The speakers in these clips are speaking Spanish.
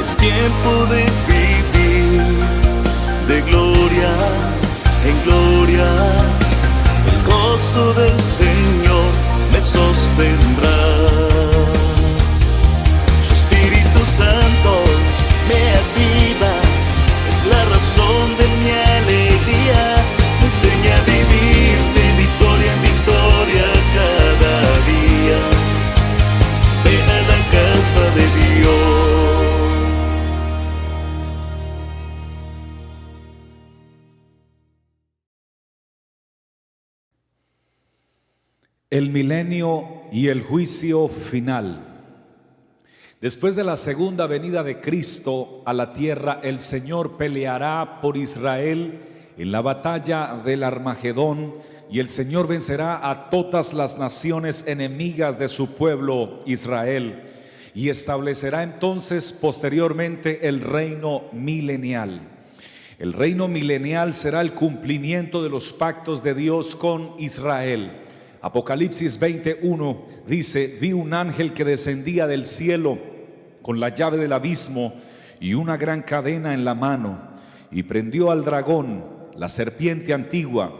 Es tiempo de vivir de gloria en gloria. El gozo del Señor me sostendrá. El milenio y el juicio final. Después de la segunda venida de Cristo a la tierra, el Señor peleará por Israel en la batalla del Armagedón y el Señor vencerá a todas las naciones enemigas de su pueblo Israel y establecerá entonces posteriormente el reino milenial. El reino milenial será el cumplimiento de los pactos de Dios con Israel. Apocalipsis 21 dice, vi un ángel que descendía del cielo con la llave del abismo y una gran cadena en la mano, y prendió al dragón, la serpiente antigua,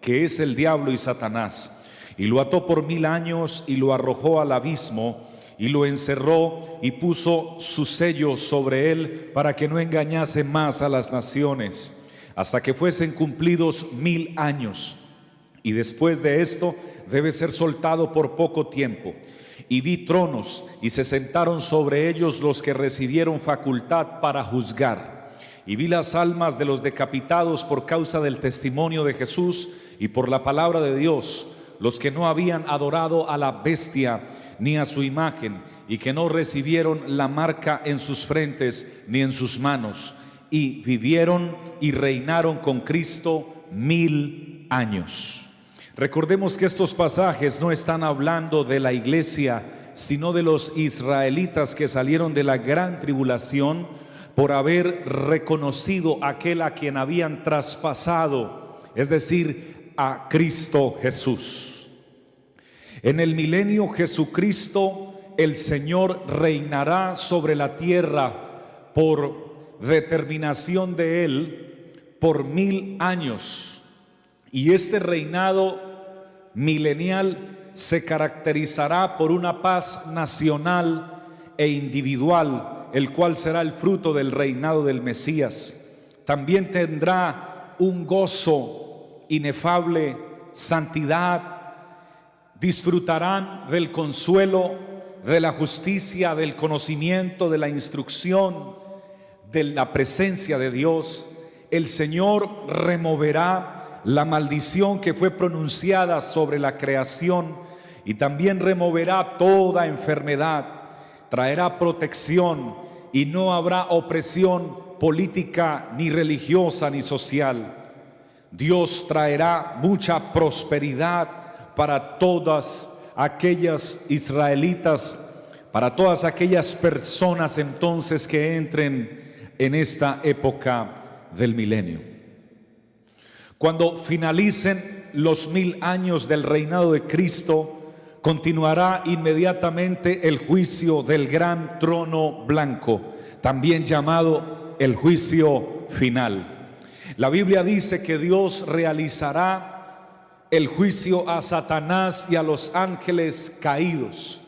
que es el diablo y Satanás, y lo ató por mil años y lo arrojó al abismo, y lo encerró y puso su sello sobre él para que no engañase más a las naciones, hasta que fuesen cumplidos mil años. Y después de esto debe ser soltado por poco tiempo. Y vi tronos y se sentaron sobre ellos los que recibieron facultad para juzgar. Y vi las almas de los decapitados por causa del testimonio de Jesús y por la palabra de Dios, los que no habían adorado a la bestia ni a su imagen y que no recibieron la marca en sus frentes ni en sus manos. Y vivieron y reinaron con Cristo mil años. Recordemos que estos pasajes no están hablando de la iglesia, sino de los israelitas que salieron de la gran tribulación por haber reconocido aquel a quien habían traspasado, es decir, a Cristo Jesús. En el milenio Jesucristo, el Señor reinará sobre la tierra por determinación de Él por mil años. Y este reinado milenial se caracterizará por una paz nacional e individual, el cual será el fruto del reinado del Mesías. También tendrá un gozo inefable, santidad, disfrutarán del consuelo, de la justicia, del conocimiento, de la instrucción, de la presencia de Dios. El Señor removerá la maldición que fue pronunciada sobre la creación y también removerá toda enfermedad, traerá protección y no habrá opresión política, ni religiosa, ni social. Dios traerá mucha prosperidad para todas aquellas israelitas, para todas aquellas personas entonces que entren en esta época del milenio. Cuando finalicen los mil años del reinado de Cristo, continuará inmediatamente el juicio del gran trono blanco, también llamado el juicio final. La Biblia dice que Dios realizará el juicio a Satanás y a los ángeles caídos.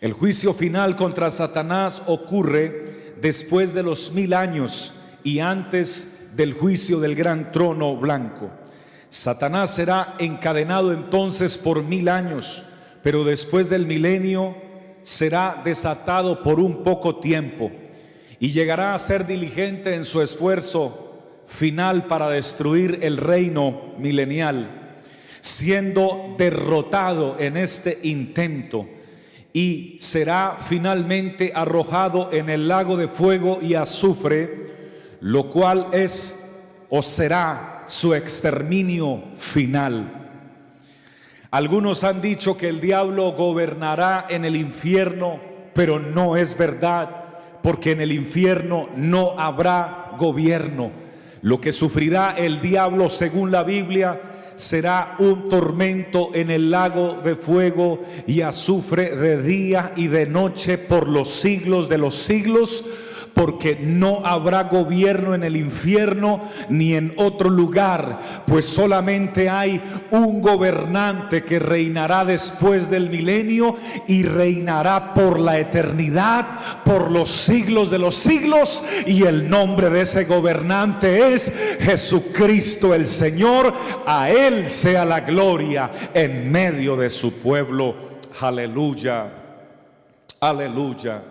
El juicio final contra Satanás ocurre después de los mil años y antes del juicio del gran trono blanco. Satanás será encadenado entonces por mil años, pero después del milenio será desatado por un poco tiempo y llegará a ser diligente en su esfuerzo final para destruir el reino milenial, siendo derrotado en este intento y será finalmente arrojado en el lago de fuego y azufre, lo cual es o será su exterminio final. Algunos han dicho que el diablo gobernará en el infierno, pero no es verdad, porque en el infierno no habrá gobierno. Lo que sufrirá el diablo, según la Biblia, será un tormento en el lago de fuego y azufre de día y de noche por los siglos de los siglos porque no habrá gobierno en el infierno ni en otro lugar, pues solamente hay un gobernante que reinará después del milenio y reinará por la eternidad, por los siglos de los siglos, y el nombre de ese gobernante es Jesucristo el Señor, a Él sea la gloria en medio de su pueblo. Aleluya, aleluya.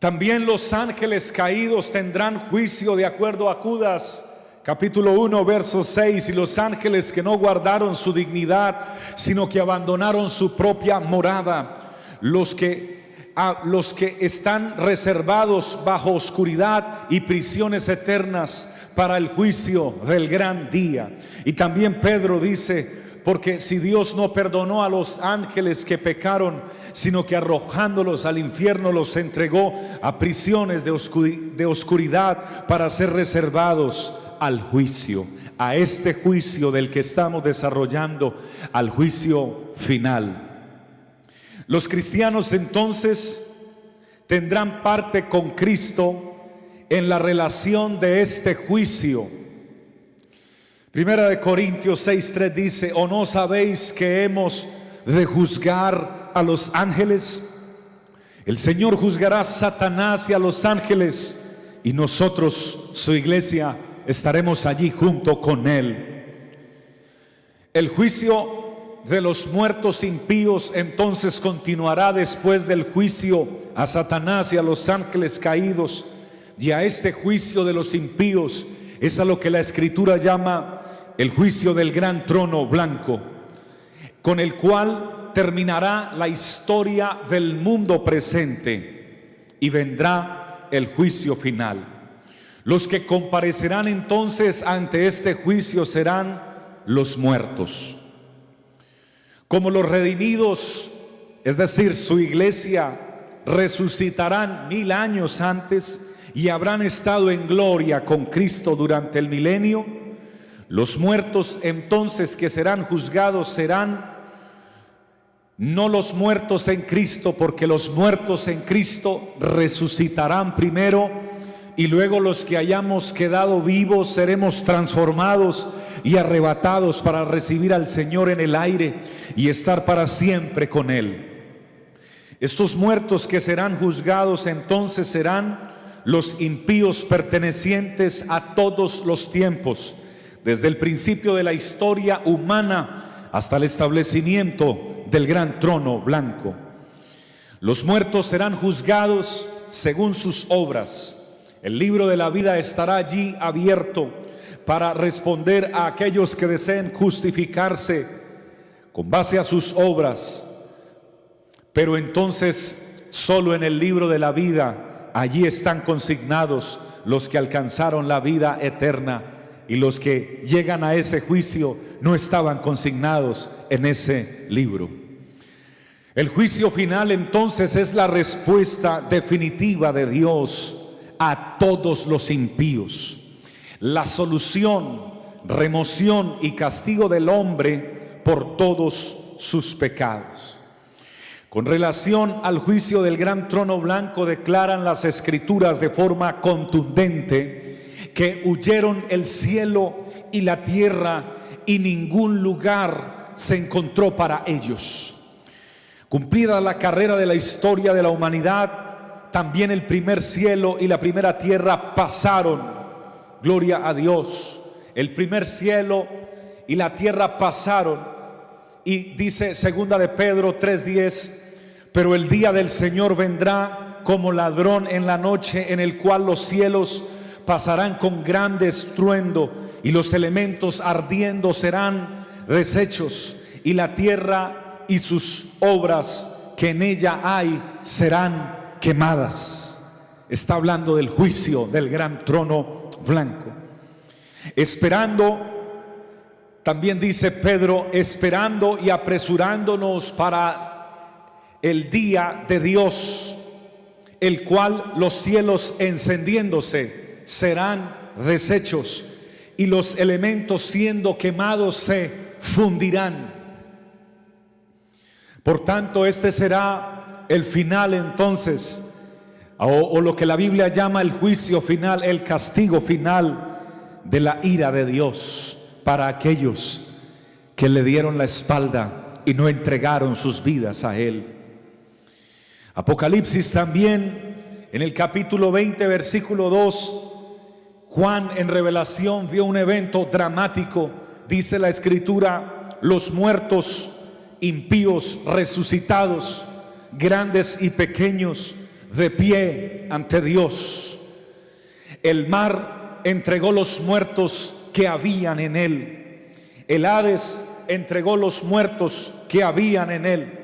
También los ángeles caídos tendrán juicio de acuerdo a Judas capítulo 1, verso 6, y los ángeles que no guardaron su dignidad, sino que abandonaron su propia morada, los que, a, los que están reservados bajo oscuridad y prisiones eternas para el juicio del gran día. Y también Pedro dice, porque si Dios no perdonó a los ángeles que pecaron, sino que arrojándolos al infierno los entregó a prisiones de, oscuridad para ser reservados al juicio, a este juicio del que estamos desarrollando, al juicio final. Los cristianos entonces tendrán parte con Cristo en la relación de este juicio Primera de Corintios 6:3 dice, "¿O no sabéis que hemos de juzgar a los ángeles? El Señor juzgará a Satanás y a los ángeles, y nosotros, su iglesia, estaremos allí junto con él." El juicio de los muertos impíos entonces continuará después del juicio a Satanás y a los ángeles caídos, y a este juicio de los impíos es a lo que la escritura llama el juicio del gran trono blanco, con el cual terminará la historia del mundo presente y vendrá el juicio final. Los que comparecerán entonces ante este juicio serán los muertos. Como los redimidos, es decir, su iglesia, resucitarán mil años antes y habrán estado en gloria con Cristo durante el milenio, los muertos entonces que serán juzgados serán no los muertos en Cristo, porque los muertos en Cristo resucitarán primero y luego los que hayamos quedado vivos seremos transformados y arrebatados para recibir al Señor en el aire y estar para siempre con Él. Estos muertos que serán juzgados entonces serán los impíos pertenecientes a todos los tiempos desde el principio de la historia humana hasta el establecimiento del gran trono blanco. Los muertos serán juzgados según sus obras. El libro de la vida estará allí abierto para responder a aquellos que deseen justificarse con base a sus obras. Pero entonces solo en el libro de la vida allí están consignados los que alcanzaron la vida eterna y los que llegan a ese juicio no estaban consignados en ese libro. El juicio final entonces es la respuesta definitiva de Dios a todos los impíos. La solución, remoción y castigo del hombre por todos sus pecados. Con relación al juicio del gran trono blanco declaran las escrituras de forma contundente que huyeron el cielo y la tierra y ningún lugar se encontró para ellos. Cumplida la carrera de la historia de la humanidad, también el primer cielo y la primera tierra pasaron. Gloria a Dios. El primer cielo y la tierra pasaron. Y dice segunda de Pedro 3:10, pero el día del Señor vendrá como ladrón en la noche en el cual los cielos pasarán con gran estruendo y los elementos ardiendo serán deshechos y la tierra y sus obras que en ella hay serán quemadas. Está hablando del juicio del gran trono blanco. Esperando, también dice Pedro, esperando y apresurándonos para el día de Dios, el cual los cielos encendiéndose serán desechos y los elementos siendo quemados se fundirán. Por tanto, este será el final entonces o, lo que la Biblia llama el juicio final, el castigo final de la ira de Dios para aquellos que le dieron la espalda y no entregaron sus vidas a Él. Apocalipsis también, en el capítulo 20, versículo 2, Juan en revelación vio un evento dramático, dice la escritura, los muertos impíos resucitados, grandes y pequeños, de pie ante Dios. El mar entregó los muertos que habían en él. El Hades entregó los muertos que habían en él.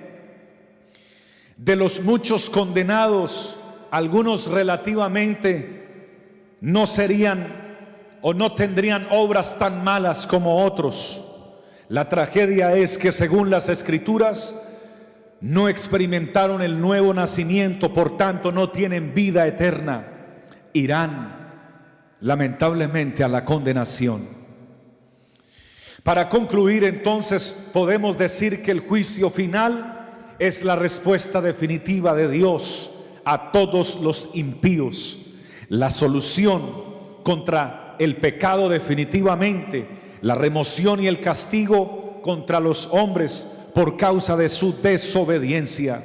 De los muchos condenados, algunos relativamente no serían o no tendrían obras tan malas como otros. La tragedia es que según las escrituras, no experimentaron el nuevo nacimiento, por tanto no tienen vida eterna, irán lamentablemente a la condenación. Para concluir entonces podemos decir que el juicio final es la respuesta definitiva de Dios a todos los impíos, la solución contra el pecado definitivamente, la remoción y el castigo contra los hombres por causa de su desobediencia.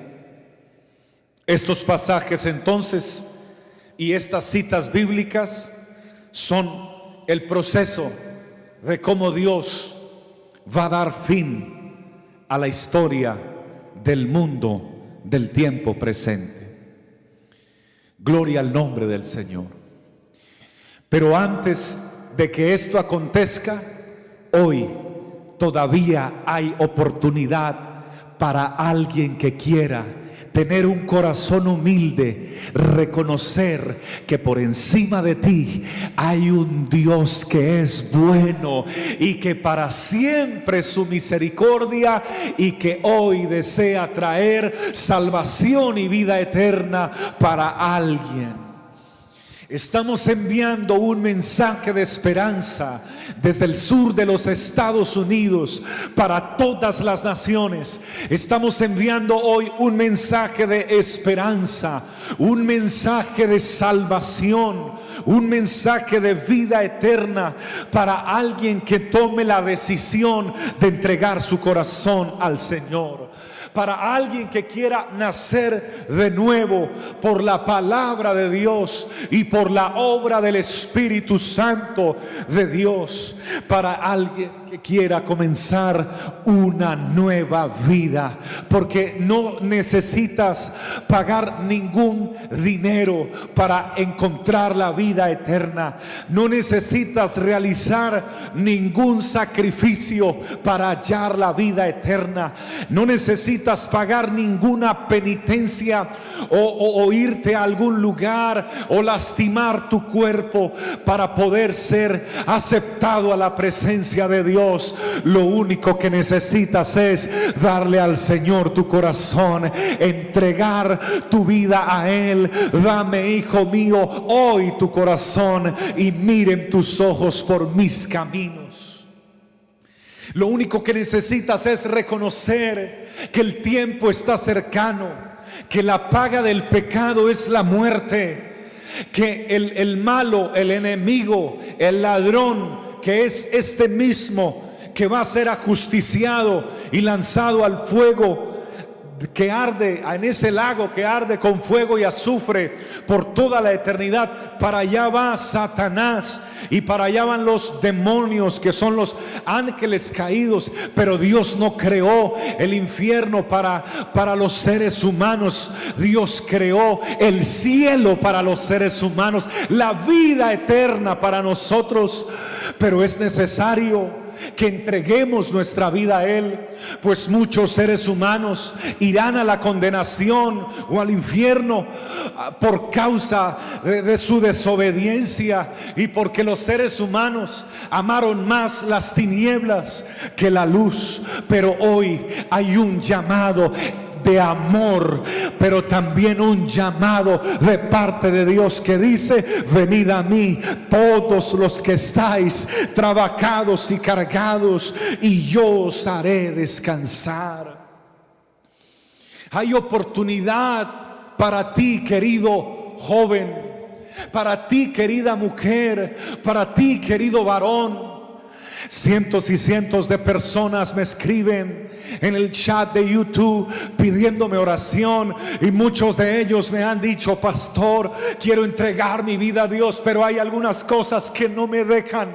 Estos pasajes entonces y estas citas bíblicas son el proceso de cómo Dios va a dar fin a la historia del mundo del tiempo presente. Gloria al nombre del Señor. Pero antes de que esto acontezca, hoy todavía hay oportunidad para alguien que quiera tener un corazón humilde, reconocer que por encima de ti hay un Dios que es bueno y que para siempre su misericordia y que hoy desea traer salvación y vida eterna para alguien. Estamos enviando un mensaje de esperanza desde el sur de los Estados Unidos para todas las naciones. Estamos enviando hoy un mensaje de esperanza, un mensaje de salvación, un mensaje de vida eterna para alguien que tome la decisión de entregar su corazón al Señor para alguien que quiera nacer de nuevo por la palabra de Dios y por la obra del Espíritu Santo de Dios, para alguien quiera comenzar una nueva vida, porque no necesitas pagar ningún dinero para encontrar la vida eterna, no necesitas realizar ningún sacrificio para hallar la vida eterna, no necesitas pagar ninguna penitencia o irte a algún lugar o lastimar tu cuerpo para poder ser aceptado a la presencia de Dios lo único que necesitas es darle al Señor tu corazón, entregar tu vida a Él. Dame, hijo mío, hoy tu corazón y miren tus ojos por mis caminos. Lo único que necesitas es reconocer que el tiempo está cercano, que la paga del pecado es la muerte, que el, el malo, el enemigo, el ladrón, que es este mismo que va a ser ajusticiado y lanzado al fuego que arde en ese lago que arde con fuego y azufre por toda la eternidad. Para allá va Satanás y para allá van los demonios que son los ángeles caídos. Pero Dios no creó el infierno para, para los seres humanos. Dios creó el cielo para los seres humanos, la vida eterna para nosotros pero es necesario que entreguemos nuestra vida a Él, pues muchos seres humanos irán a la condenación o al infierno ah, por causa de, su desobediencia y porque los seres humanos amaron más las tinieblas que la luz. Pero hoy hay un llamado de amor, pero también un llamado de parte de Dios que dice, venid a mí todos los que estáis trabajados y cargados, y yo os haré descansar. Hay oportunidad para ti, querido joven, para ti querida mujer, para ti querido varón. Cientos y cientos de personas me escriben en el chat de YouTube pidiéndome oración y muchos de ellos me han dicho, pastor, quiero entregar mi vida a Dios, pero hay algunas cosas que no me dejan.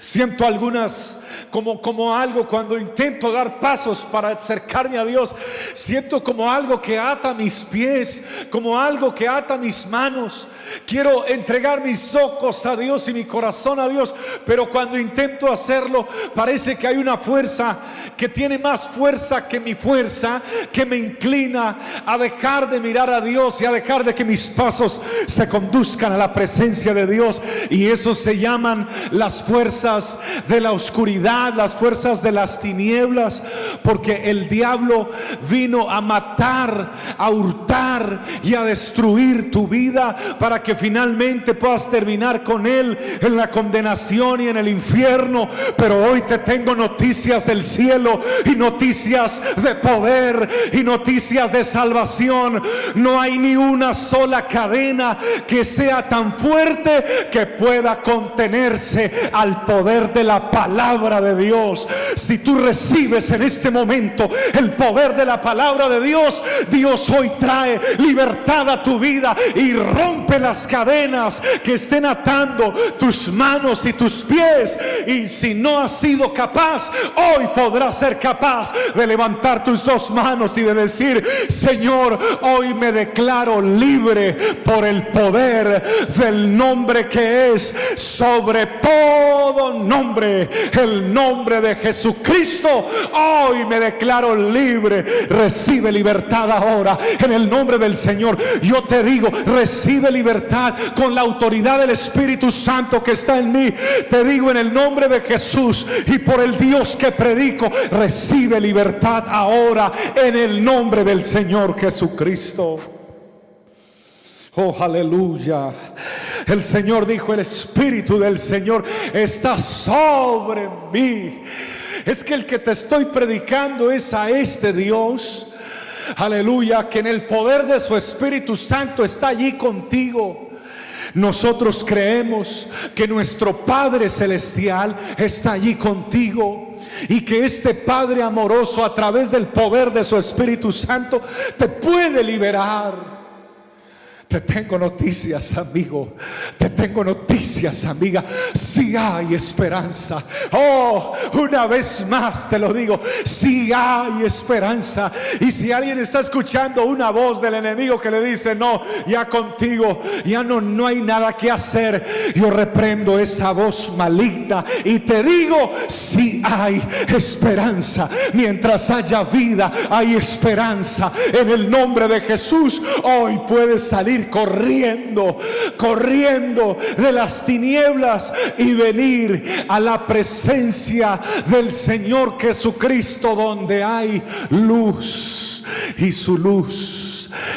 Siento algunas como, como algo cuando intento dar pasos para acercarme a Dios. Siento como algo que ata mis pies, como algo que ata mis manos. Quiero entregar mis ojos a Dios y mi corazón a Dios, pero cuando intento hacerlo parece que hay una fuerza que tiene más fuerza que mi fuerza, que me inclina a dejar de mirar a Dios y a dejar de que mis pasos se conduzcan a la presencia de Dios. Y eso se llaman las fuerzas de la oscuridad las fuerzas de las tinieblas, porque el diablo vino a matar, a hurtar y a destruir tu vida para que finalmente puedas terminar con él en la condenación y en el infierno. Pero hoy te tengo noticias del cielo y noticias de poder y noticias de salvación. No hay ni una sola cadena que sea tan fuerte que pueda contenerse al poder de la palabra de Dios. Si tú recibes en este momento el poder de la palabra de Dios, Dios hoy trae libertad a tu vida y rompe las cadenas que estén atando tus manos y tus pies. Y si no has sido capaz, hoy podrás ser capaz de levantar tus dos manos y de decir, Señor, hoy me declaro libre por el poder del nombre que es sobre todo nombre, el nombre de Jesucristo. Hoy me declaro libre. Recibe libertad ahora en el nombre del Señor. Yo te digo, recibe libertad con la autoridad del Espíritu Santo que está en mí. Te digo en el nombre de Jesús y por el Dios que predico, recibe libertad ahora en el nombre del Señor Jesucristo. Oh, aleluya. El Señor dijo, el Espíritu del Señor está sobre mí. Es que el que te estoy predicando es a este Dios. Aleluya, que en el poder de su Espíritu Santo está allí contigo. Nosotros creemos que nuestro Padre Celestial está allí contigo y que este Padre amoroso a través del poder de su Espíritu Santo te puede liberar te tengo noticias, amigo. Te tengo noticias, amiga. Si hay esperanza. Oh, una vez más te lo digo. Si hay esperanza. Y si alguien está escuchando una voz del enemigo que le dice, no, ya contigo, ya no, no hay nada que hacer. Yo reprendo esa voz maligna y te digo, si hay esperanza. Mientras haya vida, hay esperanza. En el nombre de Jesús, hoy puedes salir corriendo, corriendo de las tinieblas y venir a la presencia del Señor Jesucristo donde hay luz y su luz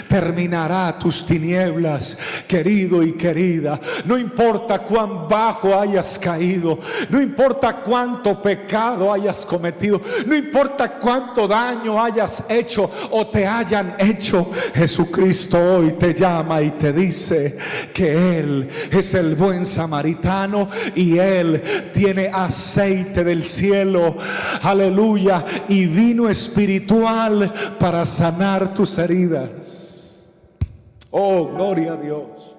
terminará tus tinieblas, querido y querida. No importa cuán bajo hayas caído, no importa cuánto pecado hayas cometido, no importa cuánto daño hayas hecho o te hayan hecho, Jesucristo hoy te llama y te dice que Él es el buen samaritano y Él tiene aceite del cielo, aleluya, y vino espiritual para sanar tus heridas. Oh, gloria a Dios.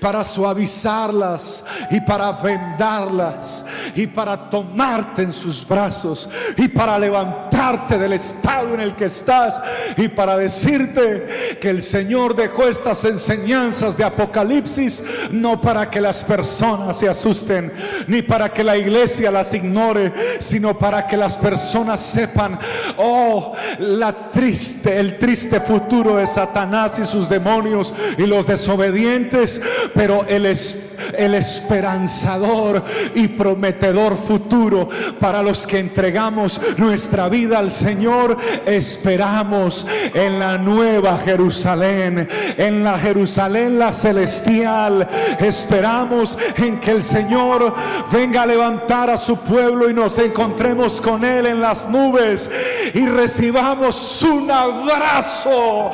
Para suavizarlas y para vendarlas y para tomarte en sus brazos y para levantarte del estado en el que estás y para decirte que el Señor dejó estas enseñanzas de Apocalipsis no para que las personas se asusten ni para que la iglesia las ignore, sino para que las personas sepan, oh, la triste, el triste futuro de Satanás y sus demonios y los desobedientes pero el, el esperanzador y prometedor futuro para los que entregamos nuestra vida al Señor, esperamos en la nueva Jerusalén, en la Jerusalén la celestial, esperamos en que el Señor venga a levantar a su pueblo y nos encontremos con Él en las nubes y recibamos un abrazo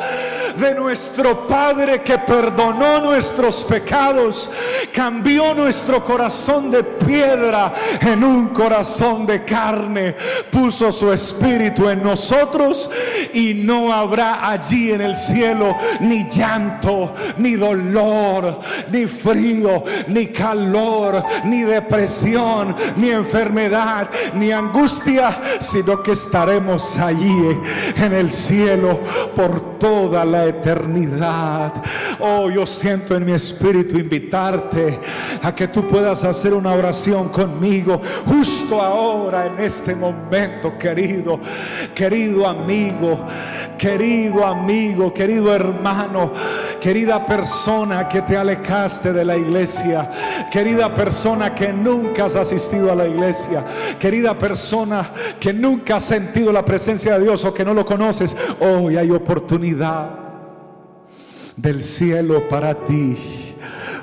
de nuestro Padre que perdonó nuestros pecados, cambió nuestro corazón de piedra en un corazón de carne, puso su espíritu en nosotros y no habrá allí en el cielo ni llanto, ni dolor, ni frío, ni calor, ni depresión, ni enfermedad, ni angustia, sino que estaremos allí en el cielo por toda la eternidad. Oh, yo siento en mi espíritu invitarte a que tú puedas hacer una oración conmigo justo ahora en este momento, querido, querido amigo, querido amigo, querido hermano, querida persona que te alejaste de la iglesia, querida persona que nunca has asistido a la iglesia, querida persona que nunca has sentido la presencia de Dios o que no lo conoces, hoy hay oportunidad del cielo para ti.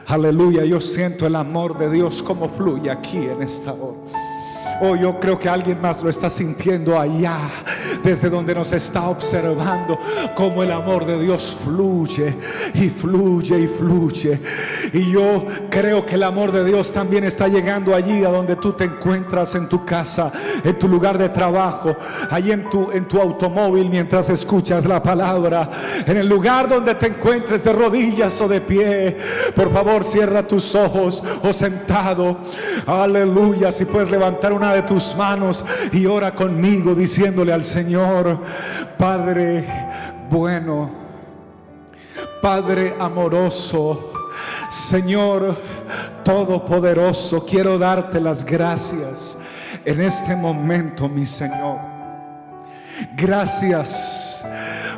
Aleluya, yo siento el amor de Dios como fluye aquí en esta hora. Oh, yo creo que alguien más lo está sintiendo allá, desde donde nos está observando, como el amor de Dios fluye y fluye y fluye. Y yo creo que el amor de Dios también está llegando allí a donde tú te encuentras en tu casa, en tu lugar de trabajo, allí en tu, en tu automóvil mientras escuchas la palabra, en el lugar donde te encuentres de rodillas o de pie. Por favor, cierra tus ojos o sentado. Aleluya, si puedes levantar una de tus manos y ora conmigo diciéndole al Señor, Padre bueno, Padre amoroso, Señor Todopoderoso, quiero darte las gracias en este momento, mi Señor. Gracias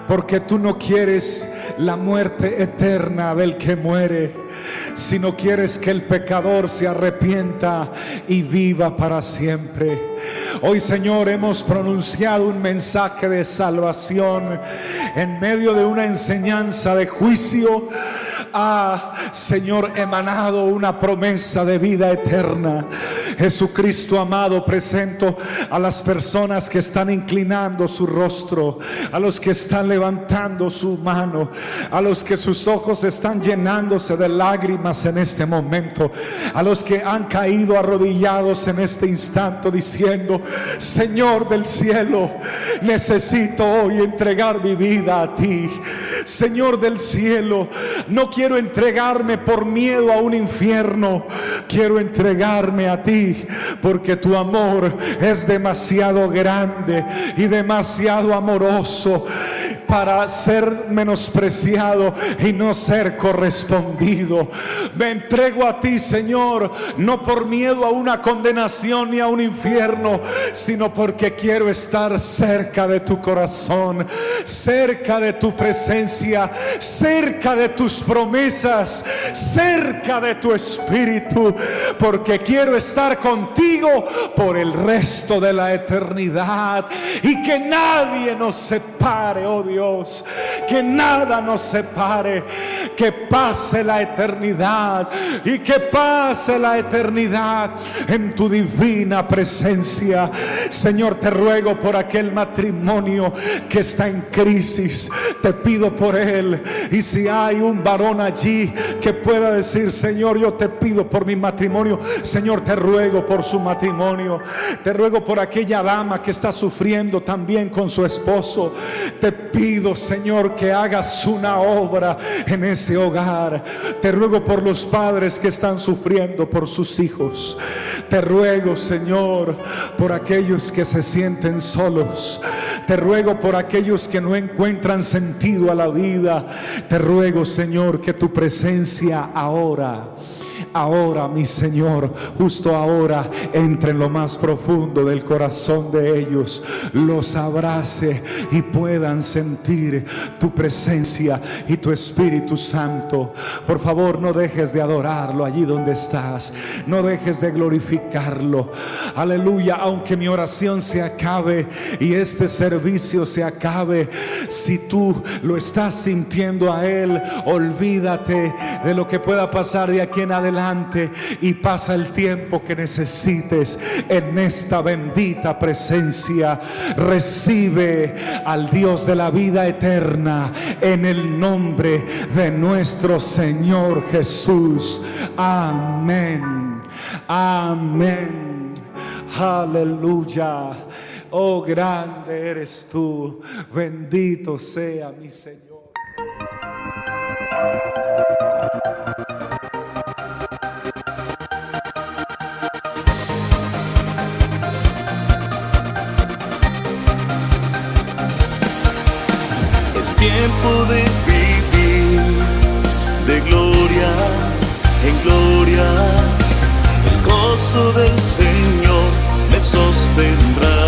porque tú no quieres la muerte eterna del que muere si no quieres que el pecador se arrepienta y viva para siempre. Hoy Señor hemos pronunciado un mensaje de salvación en medio de una enseñanza de juicio ha, Señor, emanado una promesa de vida eterna. Jesucristo amado, presento a las personas que están inclinando su rostro, a los que están levantando su mano, a los que sus ojos están llenándose de lágrimas en este momento, a los que han caído arrodillados en este instante diciendo, Señor del cielo, necesito hoy entregar mi vida a ti. Señor del cielo, no quiero entregarme por miedo a un infierno. Quiero entregarme a ti porque tu amor es demasiado grande y demasiado amoroso para ser menospreciado y no ser correspondido. Me entrego a ti, Señor, no por miedo a una condenación ni a un infierno, sino porque quiero estar cerca de tu corazón, cerca de tu presencia, cerca de tus promesas, cerca de tu espíritu, porque quiero estar contigo por el resto de la eternidad y que nadie nos separe, oh Dios que nada nos separe, que pase la eternidad y que pase la eternidad en tu divina presencia. Señor, te ruego por aquel matrimonio que está en crisis, te pido por él. Y si hay un varón allí que pueda decir, Señor, yo te pido por mi matrimonio, Señor, te ruego por su matrimonio, te ruego por aquella dama que está sufriendo también con su esposo, te pido Señor, que hagas una obra en ese hogar. Te ruego por los padres que están sufriendo por sus hijos. Te ruego, Señor, por aquellos que se sienten solos. Te ruego por aquellos que no encuentran sentido a la vida. Te ruego, Señor, que tu presencia ahora ahora, mi Señor, justo ahora, entre en lo más profundo del corazón de ellos, los abrace y puedan sentir tu presencia y tu Espíritu Santo. Por favor, no dejes de adorarlo allí donde estás, no dejes de glorificarlo. Aleluya, aunque mi oración se acabe y este servicio se acabe, si tú lo estás sintiendo a Él, olvídate de lo que pueda pasar de aquí en adelante y pasa el tiempo que necesites en esta bendita presencia. Recibe al Dios de la vida eterna en el nombre de nuestro Señor Jesús. Amén. Amén. Aleluya. Oh, grande eres tú. Bendito sea mi Señor. Tiempo de vivir de gloria en gloria. El gozo del Señor me sostendrá.